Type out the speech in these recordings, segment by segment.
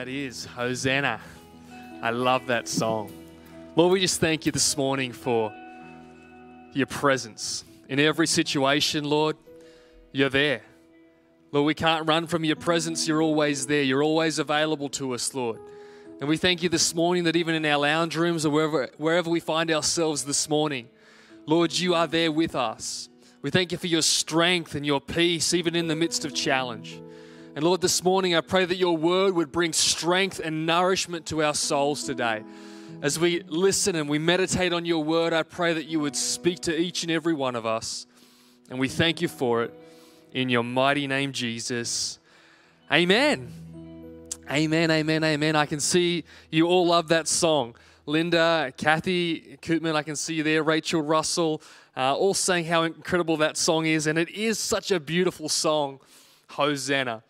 That is Hosanna. I love that song. Lord, we just thank you this morning for your presence. In every situation, Lord, you're there. Lord, we can't run from your presence. You're always there. You're always available to us, Lord. And we thank you this morning that even in our lounge rooms or wherever, wherever we find ourselves this morning, Lord, you are there with us. We thank you for your strength and your peace, even in the midst of challenge. And Lord, this morning I pray that your word would bring strength and nourishment to our souls today. As we listen and we meditate on your word, I pray that you would speak to each and every one of us. And we thank you for it in your mighty name, Jesus. Amen. Amen, amen, amen. I can see you all love that song. Linda, Kathy Kootman, I can see you there. Rachel Russell, uh, all saying how incredible that song is. And it is such a beautiful song, Hosanna.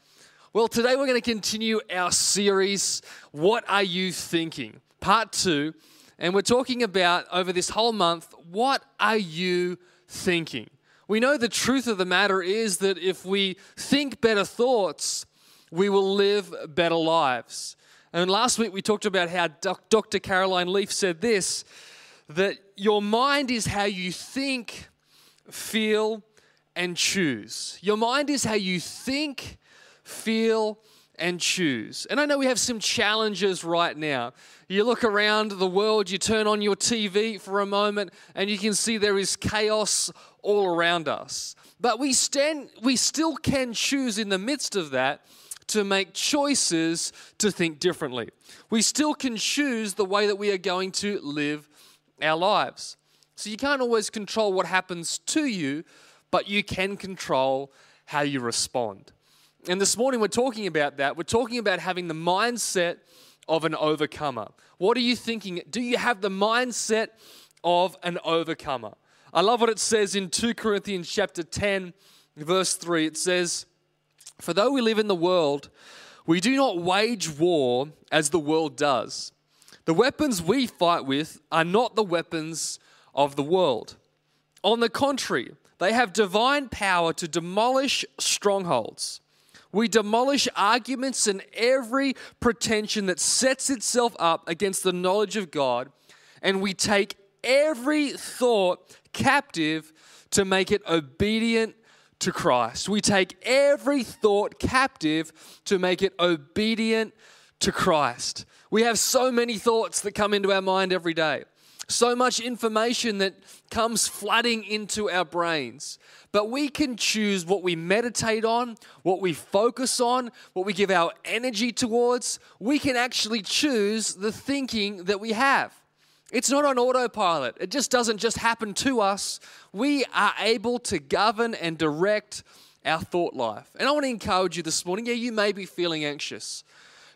Well, today we're going to continue our series, What Are You Thinking? Part two. And we're talking about over this whole month, what are you thinking? We know the truth of the matter is that if we think better thoughts, we will live better lives. And last week we talked about how Dr. Caroline Leaf said this that your mind is how you think, feel, and choose. Your mind is how you think, feel, and choose. And I know we have some challenges right now. You look around the world, you turn on your TV for a moment, and you can see there is chaos all around us. But we stand we still can choose in the midst of that to make choices to think differently. We still can choose the way that we are going to live our lives. So you can't always control what happens to you, but you can control how you respond. And this morning we're talking about that. We're talking about having the mindset of an overcomer. What are you thinking? Do you have the mindset of an overcomer? I love what it says in 2 Corinthians chapter 10 verse 3. It says, "For though we live in the world, we do not wage war as the world does. The weapons we fight with are not the weapons of the world. On the contrary, they have divine power to demolish strongholds." We demolish arguments and every pretension that sets itself up against the knowledge of God, and we take every thought captive to make it obedient to Christ. We take every thought captive to make it obedient to Christ. We have so many thoughts that come into our mind every day, so much information that comes flooding into our brains. But we can choose what we meditate on, what we focus on, what we give our energy towards. We can actually choose the thinking that we have. It's not on autopilot, it just doesn't just happen to us. We are able to govern and direct our thought life. And I want to encourage you this morning yeah, you may be feeling anxious.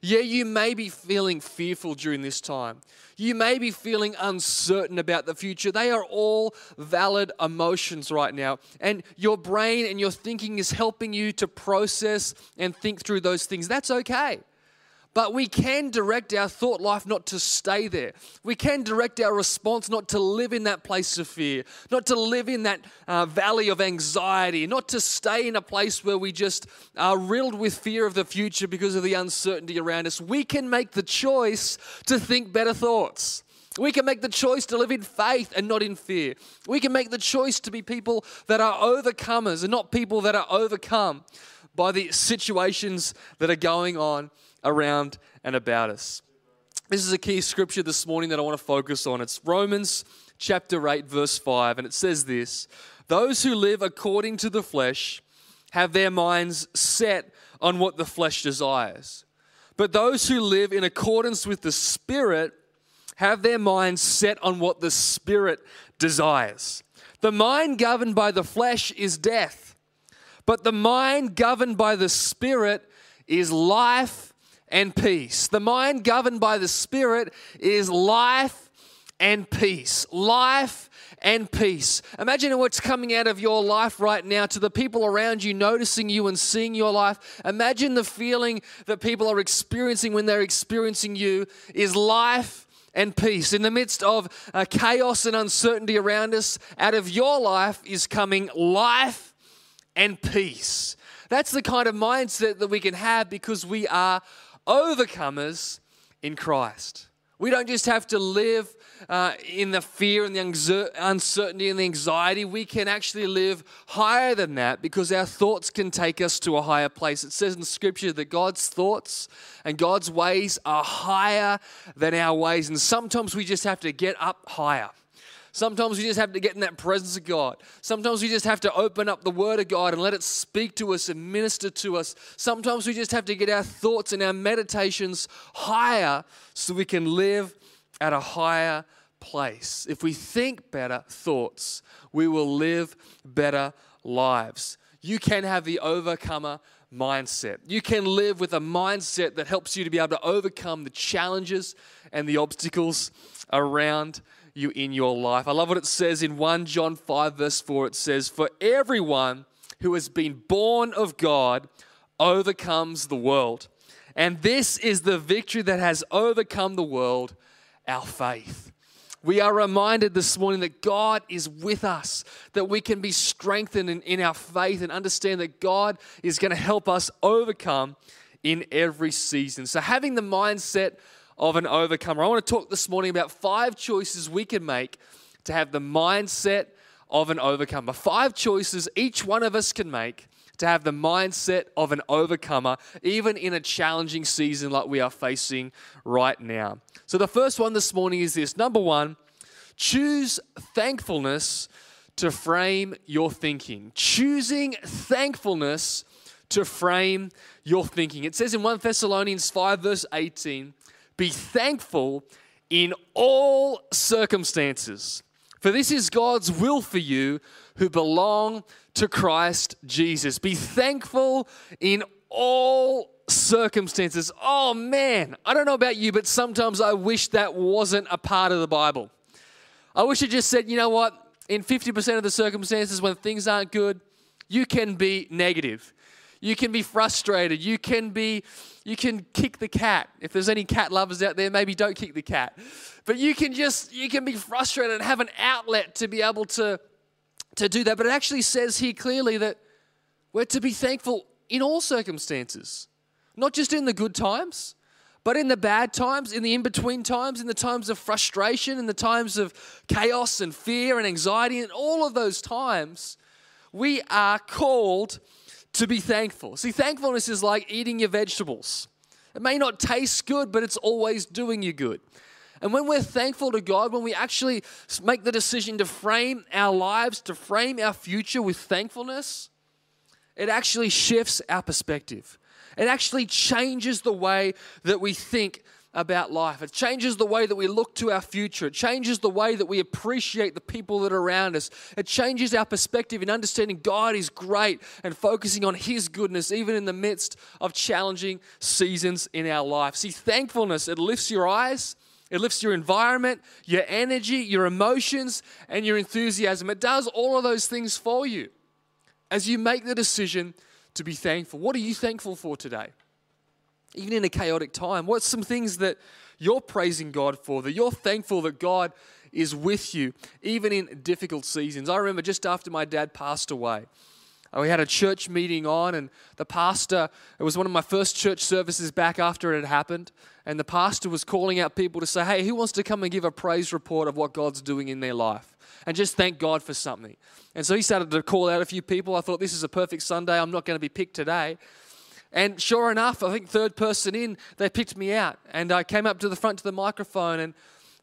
Yeah, you may be feeling fearful during this time. You may be feeling uncertain about the future. They are all valid emotions right now. And your brain and your thinking is helping you to process and think through those things. That's okay. But we can direct our thought life not to stay there. We can direct our response not to live in that place of fear, not to live in that uh, valley of anxiety, not to stay in a place where we just are riddled with fear of the future because of the uncertainty around us. We can make the choice to think better thoughts. We can make the choice to live in faith and not in fear. We can make the choice to be people that are overcomers and not people that are overcome by the situations that are going on around and about us. This is a key scripture this morning that I want to focus on. It's Romans chapter 8, verse 5, and it says this Those who live according to the flesh have their minds set on what the flesh desires. But those who live in accordance with the Spirit have their minds set on what the Spirit desires. The mind governed by the flesh is death, but the mind governed by the Spirit is life and peace. The mind governed by the Spirit is life and peace. Life and peace. Imagine what's coming out of your life right now to the people around you, noticing you and seeing your life. Imagine the feeling that people are experiencing when they're experiencing you is life and peace. In the midst of uh, chaos and uncertainty around us, out of your life is coming life and peace. That's the kind of mindset that we can have because we are overcomers in Christ. We don't just have to live uh, in the fear and the uncertainty and the anxiety. We can actually live higher than that because our thoughts can take us to a higher place. It says in Scripture that God's thoughts and God's ways are higher than our ways. And sometimes we just have to get up higher. Sometimes we just have to get in that presence of God. Sometimes we just have to open up the Word of God and let it speak to us and minister to us. Sometimes we just have to get our thoughts and our meditations higher so we can live at a higher place. If we think better thoughts, we will live better lives. You can have the overcomer mindset. You can live with a mindset that helps you to be able to overcome the challenges and the obstacles around you in your life. I love what it says in 1 John 5, verse 4. It says, For everyone who has been born of God overcomes the world. And this is the victory that has overcome the world, our faith. We are reminded this morning that God is with us, that we can be strengthened in, in our faith and understand that God is going to help us overcome in every season. So, having the mindset of an overcomer. I want to talk this morning about five choices we can make to have the mindset of an overcomer. Five choices each one of us can make to have the mindset of an overcomer, even in a challenging season like we are facing right now. So, the first one this morning is this number one, choose thankfulness to frame your thinking. Choosing thankfulness to frame your thinking. It says in 1 Thessalonians 5, verse 18, be thankful in all circumstances, for this is God's will for you who belong to Christ Jesus. Be thankful in all circumstances. Oh man, I don't know about you, but sometimes I wish that wasn't a part of the Bible. I wish it just said, you know what, in 50% of the circumstances when things aren't good, you can be negative. You can be frustrated. You can be you can kick the cat. If there's any cat lovers out there, maybe don't kick the cat. But you can just you can be frustrated and have an outlet to be able to to do that. But it actually says here clearly that we're to be thankful in all circumstances. Not just in the good times, but in the bad times, in the in between times, in the times of frustration, in the times of chaos and fear and anxiety, in all of those times, we are called to be thankful. See, thankfulness is like eating your vegetables. It may not taste good, but it's always doing you good. And when we're thankful to God, when we actually make the decision to frame our lives, to frame our future with thankfulness, it actually shifts our perspective. It actually changes the way that we think about life. It changes the way that we look to our future. It changes the way that we appreciate the people that are around us. It changes our perspective in understanding God is great and focusing on His goodness, even in the midst of challenging seasons in our life. See, thankfulness, it lifts your eyes. It lifts your environment, your energy, your emotions, and your enthusiasm. It does all of those things for you as you make the decision to be thankful. What are you thankful for today? Even in a chaotic time? What's some things that you're praising God for, that you're thankful that God is with you, even in difficult seasons? I remember just after my dad passed away, uh, we had a church meeting on, and the pastor, it was one of my first church services back after it had happened, and the pastor was calling out people to say, Hey, who wants to come and give a praise report of what God's doing in their life? And just thank God for something. And so he started to call out a few people. I thought, This is a perfect Sunday. I'm not going to be picked today. And sure enough, I think third person in, they picked me out. And I came up to the front to the microphone and,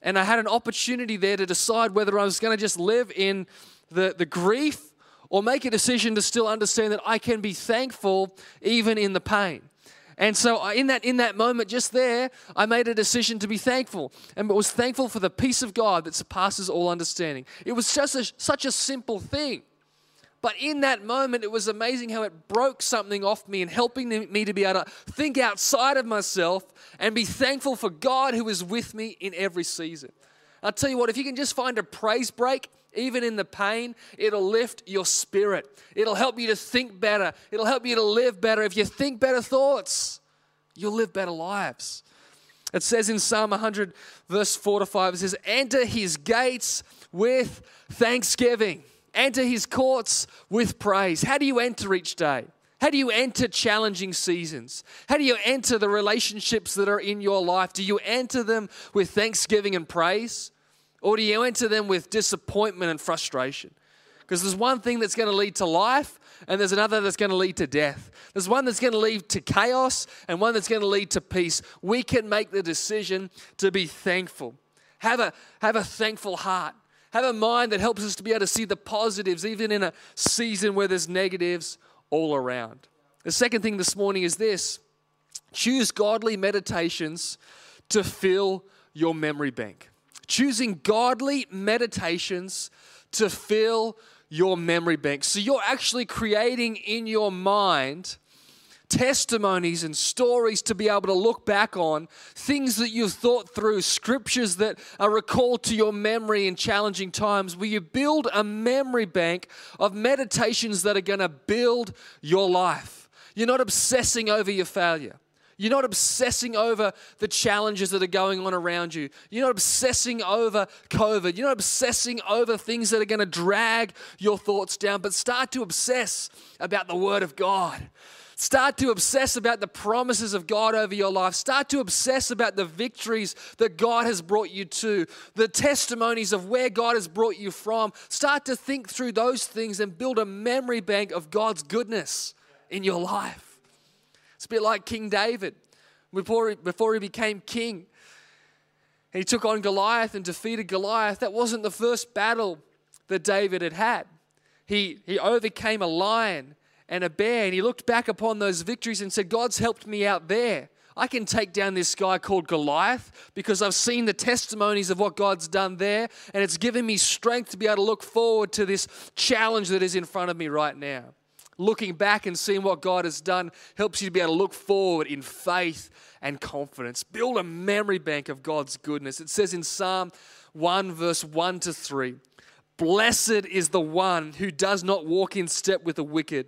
and I had an opportunity there to decide whether I was going to just live in the, the grief or make a decision to still understand that I can be thankful even in the pain. And so uh, in that in that moment just there, I made a decision to be thankful and was thankful for the peace of God that surpasses all understanding. It was just a, such a simple thing. But in that moment, it was amazing how it broke something off me and helping me to be able to think outside of myself and be thankful for God who is with me in every season. I'll tell you what, if you can just find a praise break, even in the pain, it'll lift your spirit. It'll help you to think better. It'll help you to live better. If you think better thoughts, you'll live better lives. It says in Psalm 100, verse 4 to 5, it says, Enter his gates with thanksgiving Enter his courts with praise. How do you enter each day? How do you enter challenging seasons? How do you enter the relationships that are in your life? Do you enter them with thanksgiving and praise? Or do you enter them with disappointment and frustration? Because there's one thing that's going to lead to life, and there's another that's going to lead to death. There's one that's going to lead to chaos, and one that's going to lead to peace. We can make the decision to be thankful. Have a, have a thankful heart. Have a mind that helps us to be able to see the positives, even in a season where there's negatives all around. The second thing this morning is this choose godly meditations to fill your memory bank. Choosing godly meditations to fill your memory bank. So you're actually creating in your mind testimonies and stories to be able to look back on, things that you've thought through, scriptures that are recalled to your memory in challenging times, where you build a memory bank of meditations that are going to build your life. You're not obsessing over your failure. You're not obsessing over the challenges that are going on around you. You're not obsessing over COVID. You're not obsessing over things that are going to drag your thoughts down, but start to obsess about the Word of God. Start to obsess about the promises of God over your life. Start to obsess about the victories that God has brought you to, the testimonies of where God has brought you from. Start to think through those things and build a memory bank of God's goodness in your life. It's a bit like King David before he, before he became king. He took on Goliath and defeated Goliath. That wasn't the first battle that David had had. He, he overcame a lion and a bear. And he looked back upon those victories and said, God's helped me out there. I can take down this guy called Goliath because I've seen the testimonies of what God's done there, and it's given me strength to be able to look forward to this challenge that is in front of me right now. Looking back and seeing what God has done helps you to be able to look forward in faith and confidence. Build a memory bank of God's goodness. It says in Psalm 1, verse 1 to 3 Blessed is the one who does not walk in step with the wicked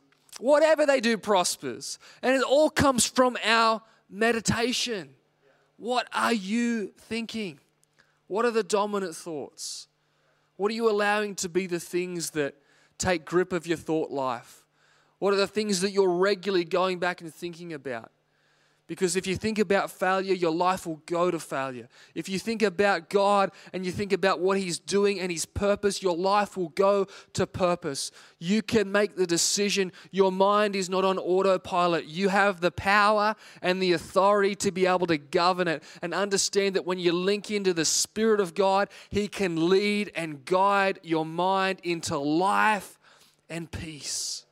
Whatever they do prospers. And it all comes from our meditation. What are you thinking? What are the dominant thoughts? What are you allowing to be the things that take grip of your thought life? What are the things that you're regularly going back and thinking about? Because if you think about failure, your life will go to failure. If you think about God and you think about what He's doing and His purpose, your life will go to purpose. You can make the decision. Your mind is not on autopilot. You have the power and the authority to be able to govern it and understand that when you link into the Spirit of God, He can lead and guide your mind into life and peace.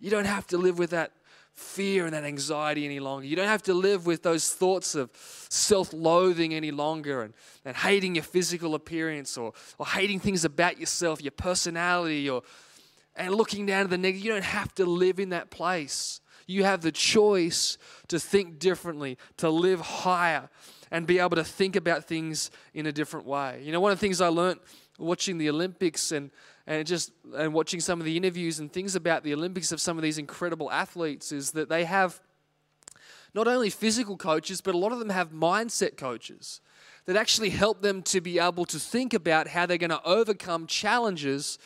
You don't have to live with that fear and that anxiety any longer. You don't have to live with those thoughts of self loathing any longer and, and hating your physical appearance or, or hating things about yourself, your personality, or, and looking down to the negative. You don't have to live in that place. You have the choice to think differently, to live higher, and be able to think about things in a different way. You know, one of the things I learned watching the Olympics and and just and watching some of the interviews and things about the Olympics of some of these incredible athletes is that they have not only physical coaches, but a lot of them have mindset coaches that actually help them to be able to think about how they're going to overcome challenges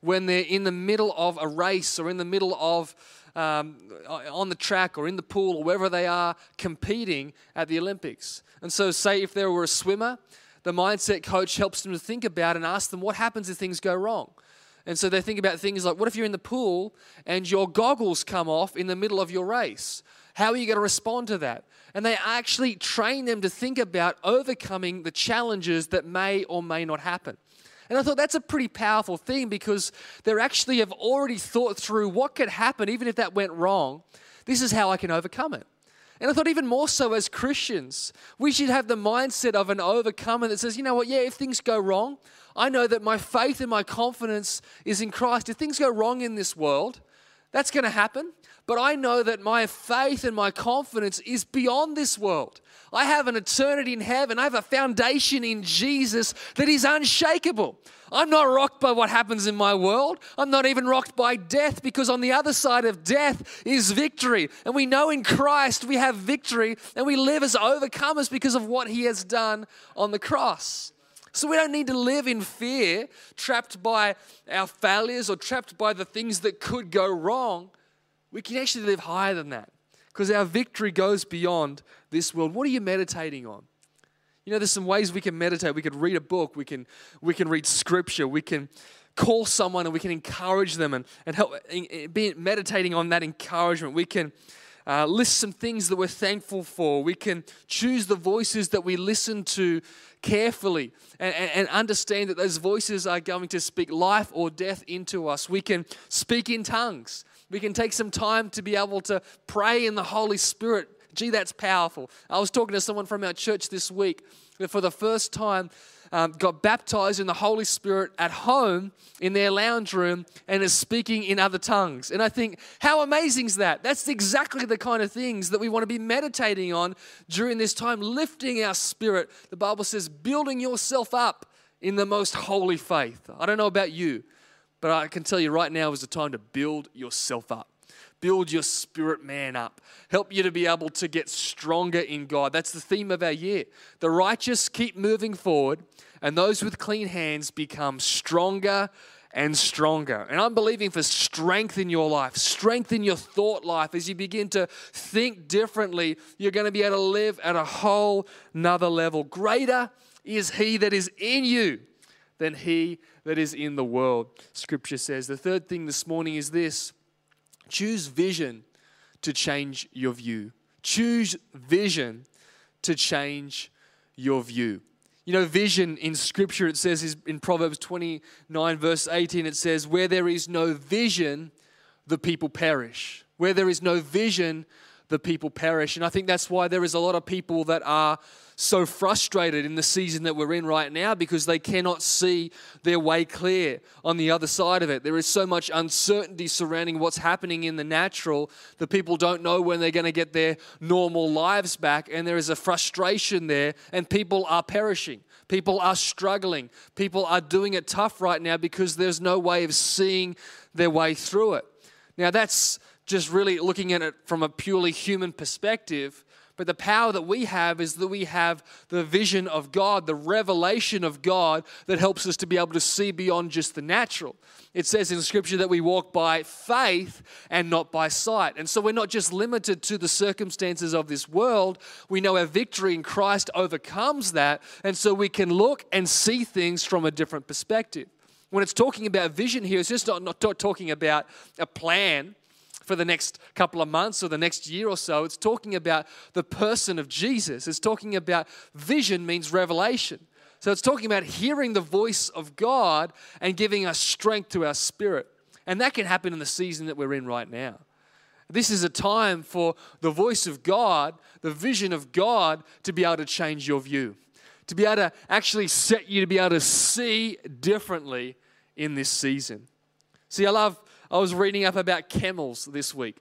when they're in the middle of a race or in the middle of um, on the track or in the pool or wherever they are competing at the Olympics. And so, say if there were a swimmer, the mindset coach helps them to think about and ask them what happens if things go wrong. And so they think about things like what if you're in the pool and your goggles come off in the middle of your race? How are you going to respond to that? And they actually train them to think about overcoming the challenges that may or may not happen. And I thought that's a pretty powerful thing because they actually have already thought through what could happen even if that went wrong. This is how I can overcome it. And I thought, even more so as Christians, we should have the mindset of an overcomer that says, you know what, yeah, if things go wrong, I know that my faith and my confidence is in Christ. If things go wrong in this world, That's going to happen. But I know that my faith and my confidence is beyond this world. I have an eternity in heaven. I have a foundation in Jesus that is unshakable. I'm not rocked by what happens in my world. I'm not even rocked by death because on the other side of death is victory. And we know in Christ we have victory and we live as overcomers because of what he has done on the cross. So we don't need to live in fear, trapped by our failures or trapped by the things that could go wrong. We can actually live higher than that because our victory goes beyond this world. What are you meditating on? You know, there's some ways we can meditate. We could read a book, we can, we can read scripture, we can call someone and we can encourage them and, and help be meditating on that encouragement. We can uh, list some things that we're thankful for. We can choose the voices that we listen to carefully and, and, and understand that those voices are going to speak life or death into us. We can speak in tongues. We can take some time to be able to pray in the Holy Spirit. Gee, that's powerful. I was talking to someone from our church this week that for the first time um, got baptized in the Holy Spirit at home in their lounge room and is speaking in other tongues. And I think, how amazing is that? That's exactly the kind of things that we want to be meditating on during this time, lifting our spirit. The Bible says, building yourself up in the most holy faith. I don't know about you, but I can tell you right now is the time to build yourself up. Build your spirit man up. Help you to be able to get stronger in God. That's the theme of our year. The righteous keep moving forward, and those with clean hands become stronger and stronger. And I'm believing for strength in your life, strength in your thought life. As you begin to think differently, you're going to be able to live at a whole nother level. Greater is He that is in you than He that is in the world, scripture says. The third thing this morning is this choose vision to change your view. Choose vision to change your view. You know, vision in scripture, it says in Proverbs 29, verse 18, it says, Where there is no vision, the people perish. Where there is no vision, the people perish. And I think that's why there is a lot of people that are so frustrated in the season that we're in right now because they cannot see their way clear on the other side of it. There is so much uncertainty surrounding what's happening in the natural that people don't know when they're going to get their normal lives back, and there is a frustration there, and people are perishing. People are struggling. People are doing it tough right now because there's no way of seeing their way through it. Now, that's just really looking at it from a purely human perspective. But the power that we have is that we have the vision of God, the revelation of God that helps us to be able to see beyond just the natural. It says in Scripture that we walk by faith and not by sight. And so we're not just limited to the circumstances of this world. We know our victory in Christ overcomes that. And so we can look and see things from a different perspective. When it's talking about vision here, it's just not, not talking about a plan for the next couple of months or the next year or so. It's talking about the person of Jesus. It's talking about vision means revelation. So it's talking about hearing the voice of God and giving us strength to our spirit. And that can happen in the season that we're in right now. This is a time for the voice of God, the vision of God, to be able to change your view, to be able to actually set you to be able to see differently in this season. See, I love I was reading up about camels this week.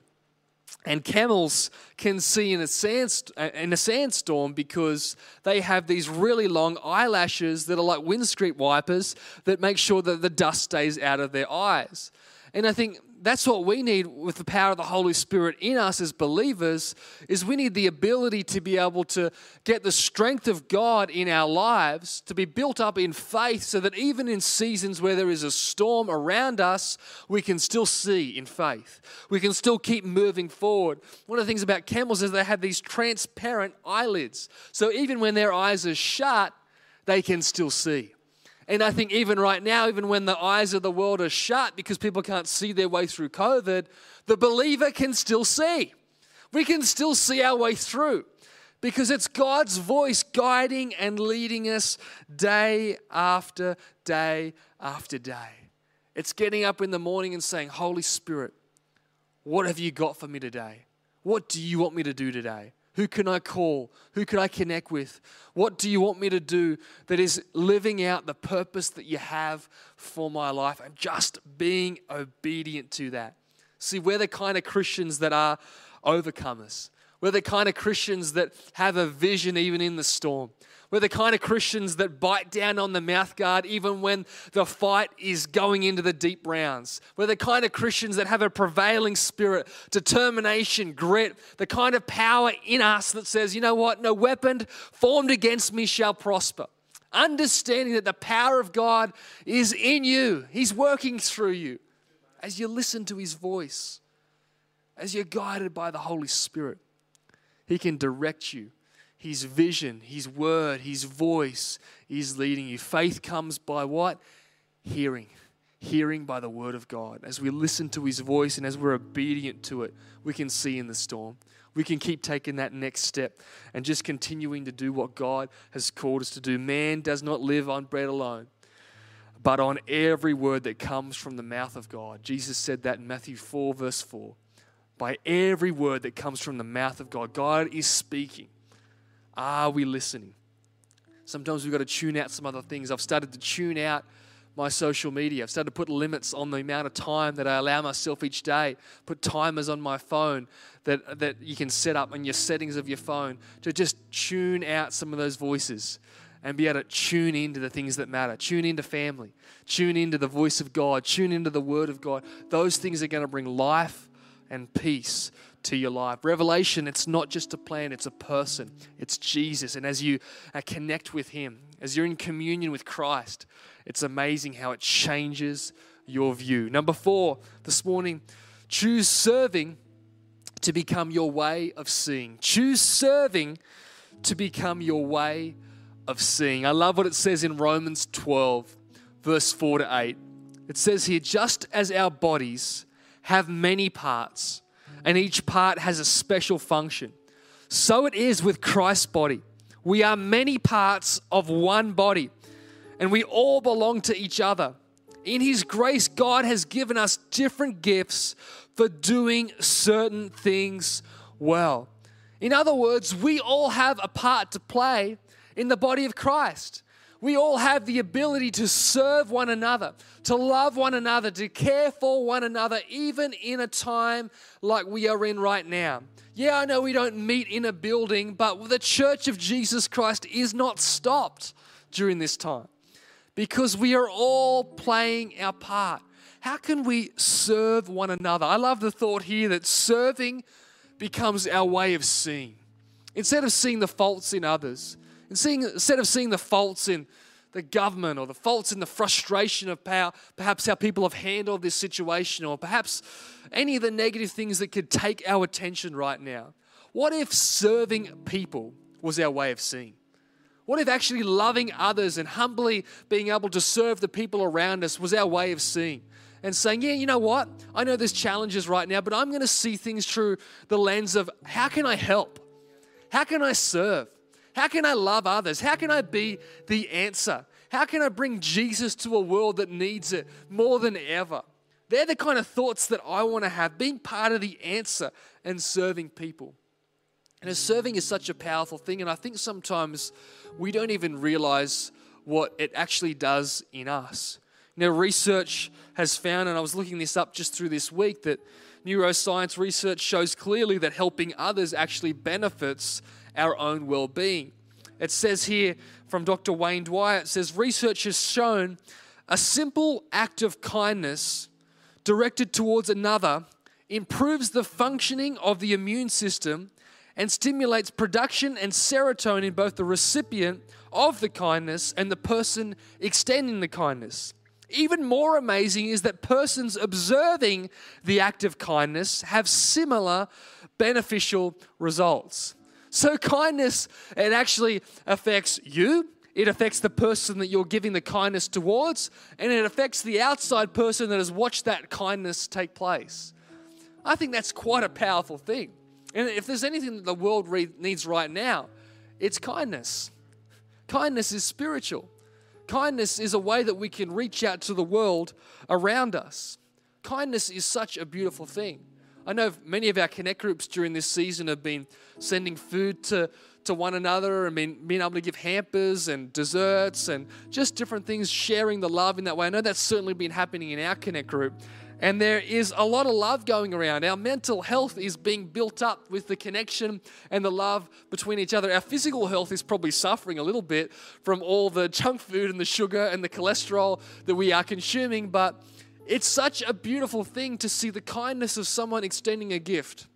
And camels can see in a, sand, in a sandstorm because they have these really long eyelashes that are like windscreen wipers that make sure that the dust stays out of their eyes. And I think that's what we need with the power of the Holy Spirit in us as believers is we need the ability to be able to get the strength of God in our lives to be built up in faith so that even in seasons where there is a storm around us we can still see in faith. We can still keep moving forward. One of the things about camels is they have these transparent eyelids. So even when their eyes are shut they can still see and I think even right now, even when the eyes of the world are shut because people can't see their way through COVID, the believer can still see. We can still see our way through because it's God's voice guiding and leading us day after day after day. It's getting up in the morning and saying, Holy Spirit, what have you got for me today? What do you want me to do today? Who can I call? Who can I connect with? What do you want me to do that is living out the purpose that you have for my life and just being obedient to that? See, we're the kind of Christians that are overcomers. We're the kind of Christians that have a vision even in the storm. We're the kind of Christians that bite down on the mouth guard even when the fight is going into the deep rounds. We're the kind of Christians that have a prevailing spirit, determination, grit, the kind of power in us that says, you know what, no weapon formed against me shall prosper. Understanding that the power of God is in you, He's working through you as you listen to His voice, as you're guided by the Holy Spirit. He can direct you. His vision, His word, His voice is leading you. Faith comes by what? Hearing. Hearing by the word of God. As we listen to His voice and as we're obedient to it, we can see in the storm. We can keep taking that next step and just continuing to do what God has called us to do. Man does not live on bread alone, but on every word that comes from the mouth of God. Jesus said that in Matthew 4, verse 4 by every word that comes from the mouth of God. God is speaking. Are we listening? Sometimes we've got to tune out some other things. I've started to tune out my social media. I've started to put limits on the amount of time that I allow myself each day. Put timers on my phone that, that you can set up in your settings of your phone to just tune out some of those voices and be able to tune into the things that matter. Tune into family. Tune into the voice of God. Tune into the word of God. Those things are going to bring life and peace to your life. Revelation, it's not just a plan, it's a person. It's Jesus. And as you uh, connect with Him, as you're in communion with Christ, it's amazing how it changes your view. Number four, this morning, choose serving to become your way of seeing. Choose serving to become your way of seeing. I love what it says in Romans 12, verse 4 to 8. It says here, just as our bodies have many parts, and each part has a special function. So it is with Christ's body. We are many parts of one body, and we all belong to each other. In His grace, God has given us different gifts for doing certain things well. In other words, we all have a part to play in the body of Christ. We all have the ability to serve one another, to love one another, to care for one another, even in a time like we are in right now. Yeah, I know we don't meet in a building, but the church of Jesus Christ is not stopped during this time because we are all playing our part. How can we serve one another? I love the thought here that serving becomes our way of seeing. Instead of seeing the faults in others, and seeing, instead of seeing the faults in the government or the faults in the frustration of power, perhaps how people have handled this situation, or perhaps any of the negative things that could take our attention right now. What if serving people was our way of seeing? What if actually loving others and humbly being able to serve the people around us was our way of seeing? And saying, yeah, you know what? I know there's challenges right now, but I'm going to see things through the lens of how can I help? How can I serve? How can I love others? How can I be the answer? How can I bring Jesus to a world that needs it more than ever? They're the kind of thoughts that I want to have, being part of the answer and serving people. And serving is such a powerful thing, and I think sometimes we don't even realize what it actually does in us. Now, research has found, and I was looking this up just through this week, that neuroscience research shows clearly that helping others actually benefits our own well being. It says here from Dr. Wayne Dyer, it says research has shown a simple act of kindness directed towards another improves the functioning of the immune system and stimulates production and serotonin in both the recipient of the kindness and the person extending the kindness. Even more amazing is that persons observing the act of kindness have similar beneficial results. So, kindness, it actually affects you, it affects the person that you're giving the kindness towards, and it affects the outside person that has watched that kindness take place. I think that's quite a powerful thing. And if there's anything that the world needs right now, it's kindness. Kindness is spiritual. Kindness is a way that we can reach out to the world around us. Kindness is such a beautiful thing. I know many of our connect groups during this season have been sending food to, to one another and being, being able to give hampers and desserts and just different things, sharing the love in that way. I know that's certainly been happening in our connect group. And there is a lot of love going around. Our mental health is being built up with the connection and the love between each other. Our physical health is probably suffering a little bit from all the junk food and the sugar and the cholesterol that we are consuming. But it's such a beautiful thing to see the kindness of someone extending a gift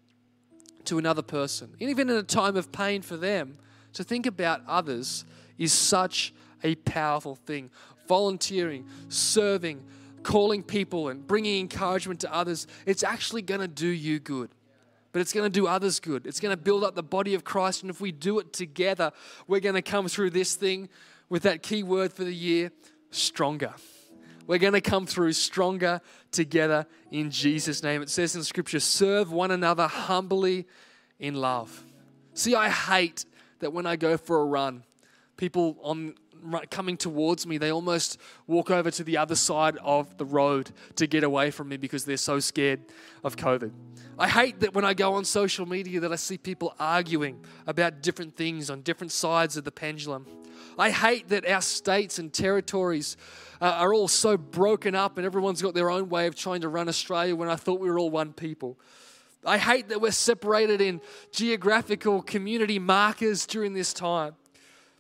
to another person. even in a time of pain for them, to think about others is such a powerful thing. Volunteering, serving, calling people and bringing encouragement to others, it's actually going to do you good. But it's going to do others good. It's going to build up the body of Christ. And if we do it together, we're going to come through this thing with that key word for the year stronger. We're going to come through stronger together in Jesus' name. It says in Scripture, serve one another humbly in love. See, I hate that when I go for a run, people on coming towards me, they almost walk over to the other side of the road to get away from me because they're so scared of COVID. I hate that when I go on social media that I see people arguing about different things on different sides of the pendulum. I hate that our states and territories uh, are all so broken up and everyone's got their own way of trying to run Australia when I thought we were all one people. I hate that we're separated in geographical community markers during this time.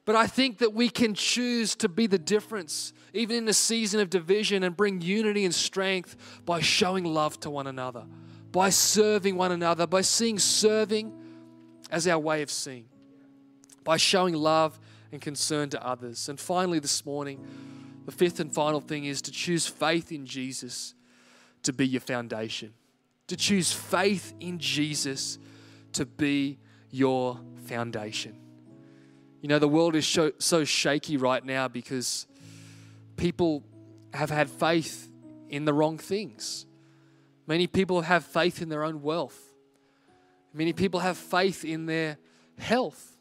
But I think that we can choose to be the difference, even in a season of division, and bring unity and strength by showing love to one another, by serving one another, by seeing serving as our way of seeing, by showing love and concern to others. And finally, this morning, the fifth and final thing is to choose faith in Jesus to be your foundation. To choose faith in Jesus to be your foundation. You know, the world is so, so shaky right now because people have had faith in the wrong things. Many people have faith in their own wealth. Many people have faith in their health.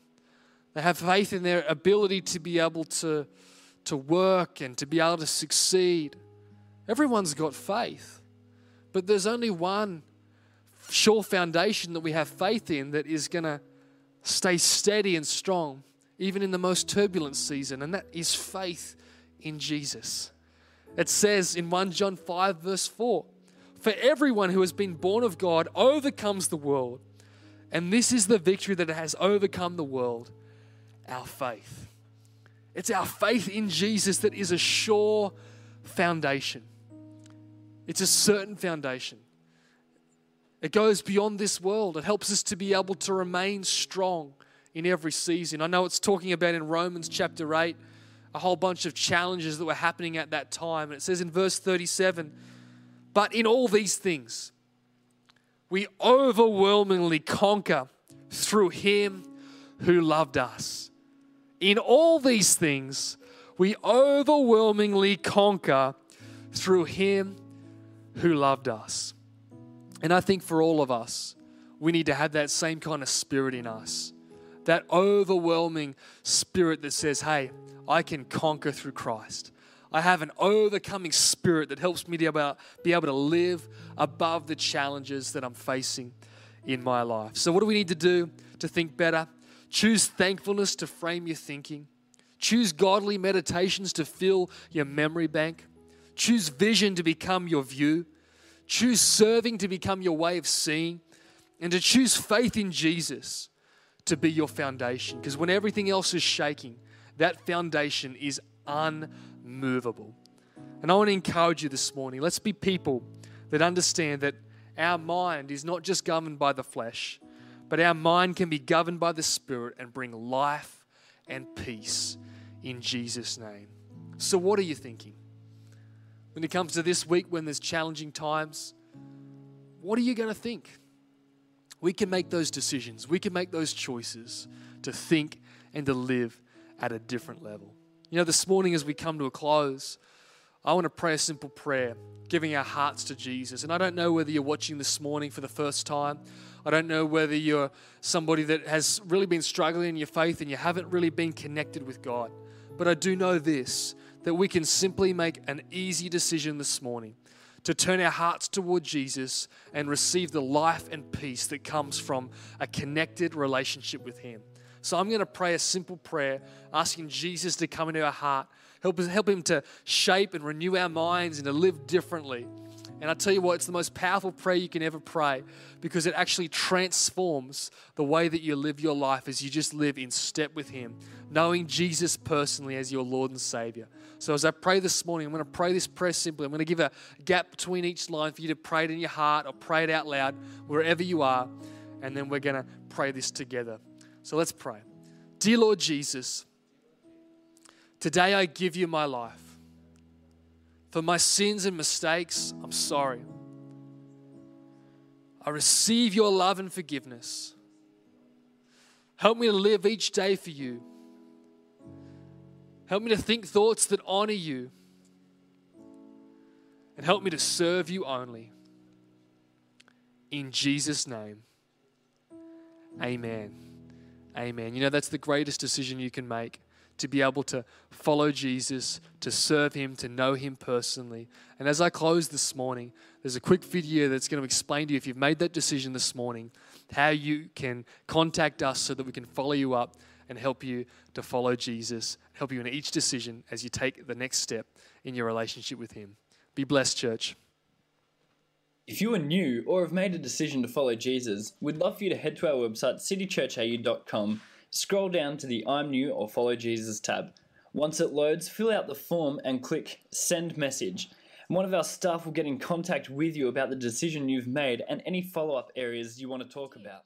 They have faith in their ability to be able to, to work and to be able to succeed. Everyone's got faith. But there's only one sure foundation that we have faith in that is going to stay steady and strong even in the most turbulent season, and that is faith in Jesus. It says in 1 John 5, verse 4 For everyone who has been born of God overcomes the world, and this is the victory that has overcome the world our faith. It's our faith in Jesus that is a sure foundation. It's a certain foundation. It goes beyond this world. It helps us to be able to remain strong in every season. I know it's talking about in Romans chapter 8 a whole bunch of challenges that were happening at that time. And it says in verse 37 But in all these things, we overwhelmingly conquer through him who loved us. In all these things, we overwhelmingly conquer through him who loved us. And I think for all of us, we need to have that same kind of spirit in us that overwhelming spirit that says, hey, I can conquer through Christ. I have an overcoming spirit that helps me to be able, be able to live above the challenges that I'm facing in my life. So, what do we need to do to think better? Choose thankfulness to frame your thinking. Choose godly meditations to fill your memory bank. Choose vision to become your view. Choose serving to become your way of seeing. And to choose faith in Jesus to be your foundation. Because when everything else is shaking, that foundation is unmovable. And I want to encourage you this morning let's be people that understand that our mind is not just governed by the flesh, but our mind can be governed by the Spirit and bring life and peace in Jesus' name. So, what are you thinking? When it comes to this week, when there's challenging times, what are you going to think? we can make those decisions. We can make those choices to think and to live at a different level. You know, this morning as we come to a close, I want to pray a simple prayer, giving our hearts to Jesus. And I don't know whether you're watching this morning for the first time. I don't know whether you're somebody that has really been struggling in your faith and you haven't really been connected with God. But I do know this that we can simply make an easy decision this morning to turn our hearts toward Jesus and receive the life and peace that comes from a connected relationship with Him. So I'm going to pray a simple prayer asking Jesus to come into our heart, help, us, help Him to shape and renew our minds and to live differently And I tell you what, it's the most powerful prayer you can ever pray because it actually transforms the way that you live your life as you just live in step with Him, knowing Jesus personally as your Lord and Savior. So, as I pray this morning, I'm going to pray this prayer simply. I'm going to give a gap between each line for you to pray it in your heart or pray it out loud wherever you are. And then we're going to pray this together. So, let's pray. Dear Lord Jesus, today I give you my life. For my sins and mistakes, I'm sorry. I receive your love and forgiveness. Help me to live each day for you. Help me to think thoughts that honor you. And help me to serve you only. In Jesus' name, amen. Amen. You know, that's the greatest decision you can make to be able to follow Jesus, to serve Him, to know Him personally. And as I close this morning, there's a quick video that's going to explain to you if you've made that decision this morning, how you can contact us so that we can follow you up and help you to follow Jesus, help you in each decision as you take the next step in your relationship with Him. Be blessed, church. If you are new or have made a decision to follow Jesus, we'd love for you to head to our website, citychurchau.com Scroll down to the I'm New or Follow Jesus tab. Once it loads, fill out the form and click Send Message. One of our staff will get in contact with you about the decision you've made and any follow up areas you want to talk about.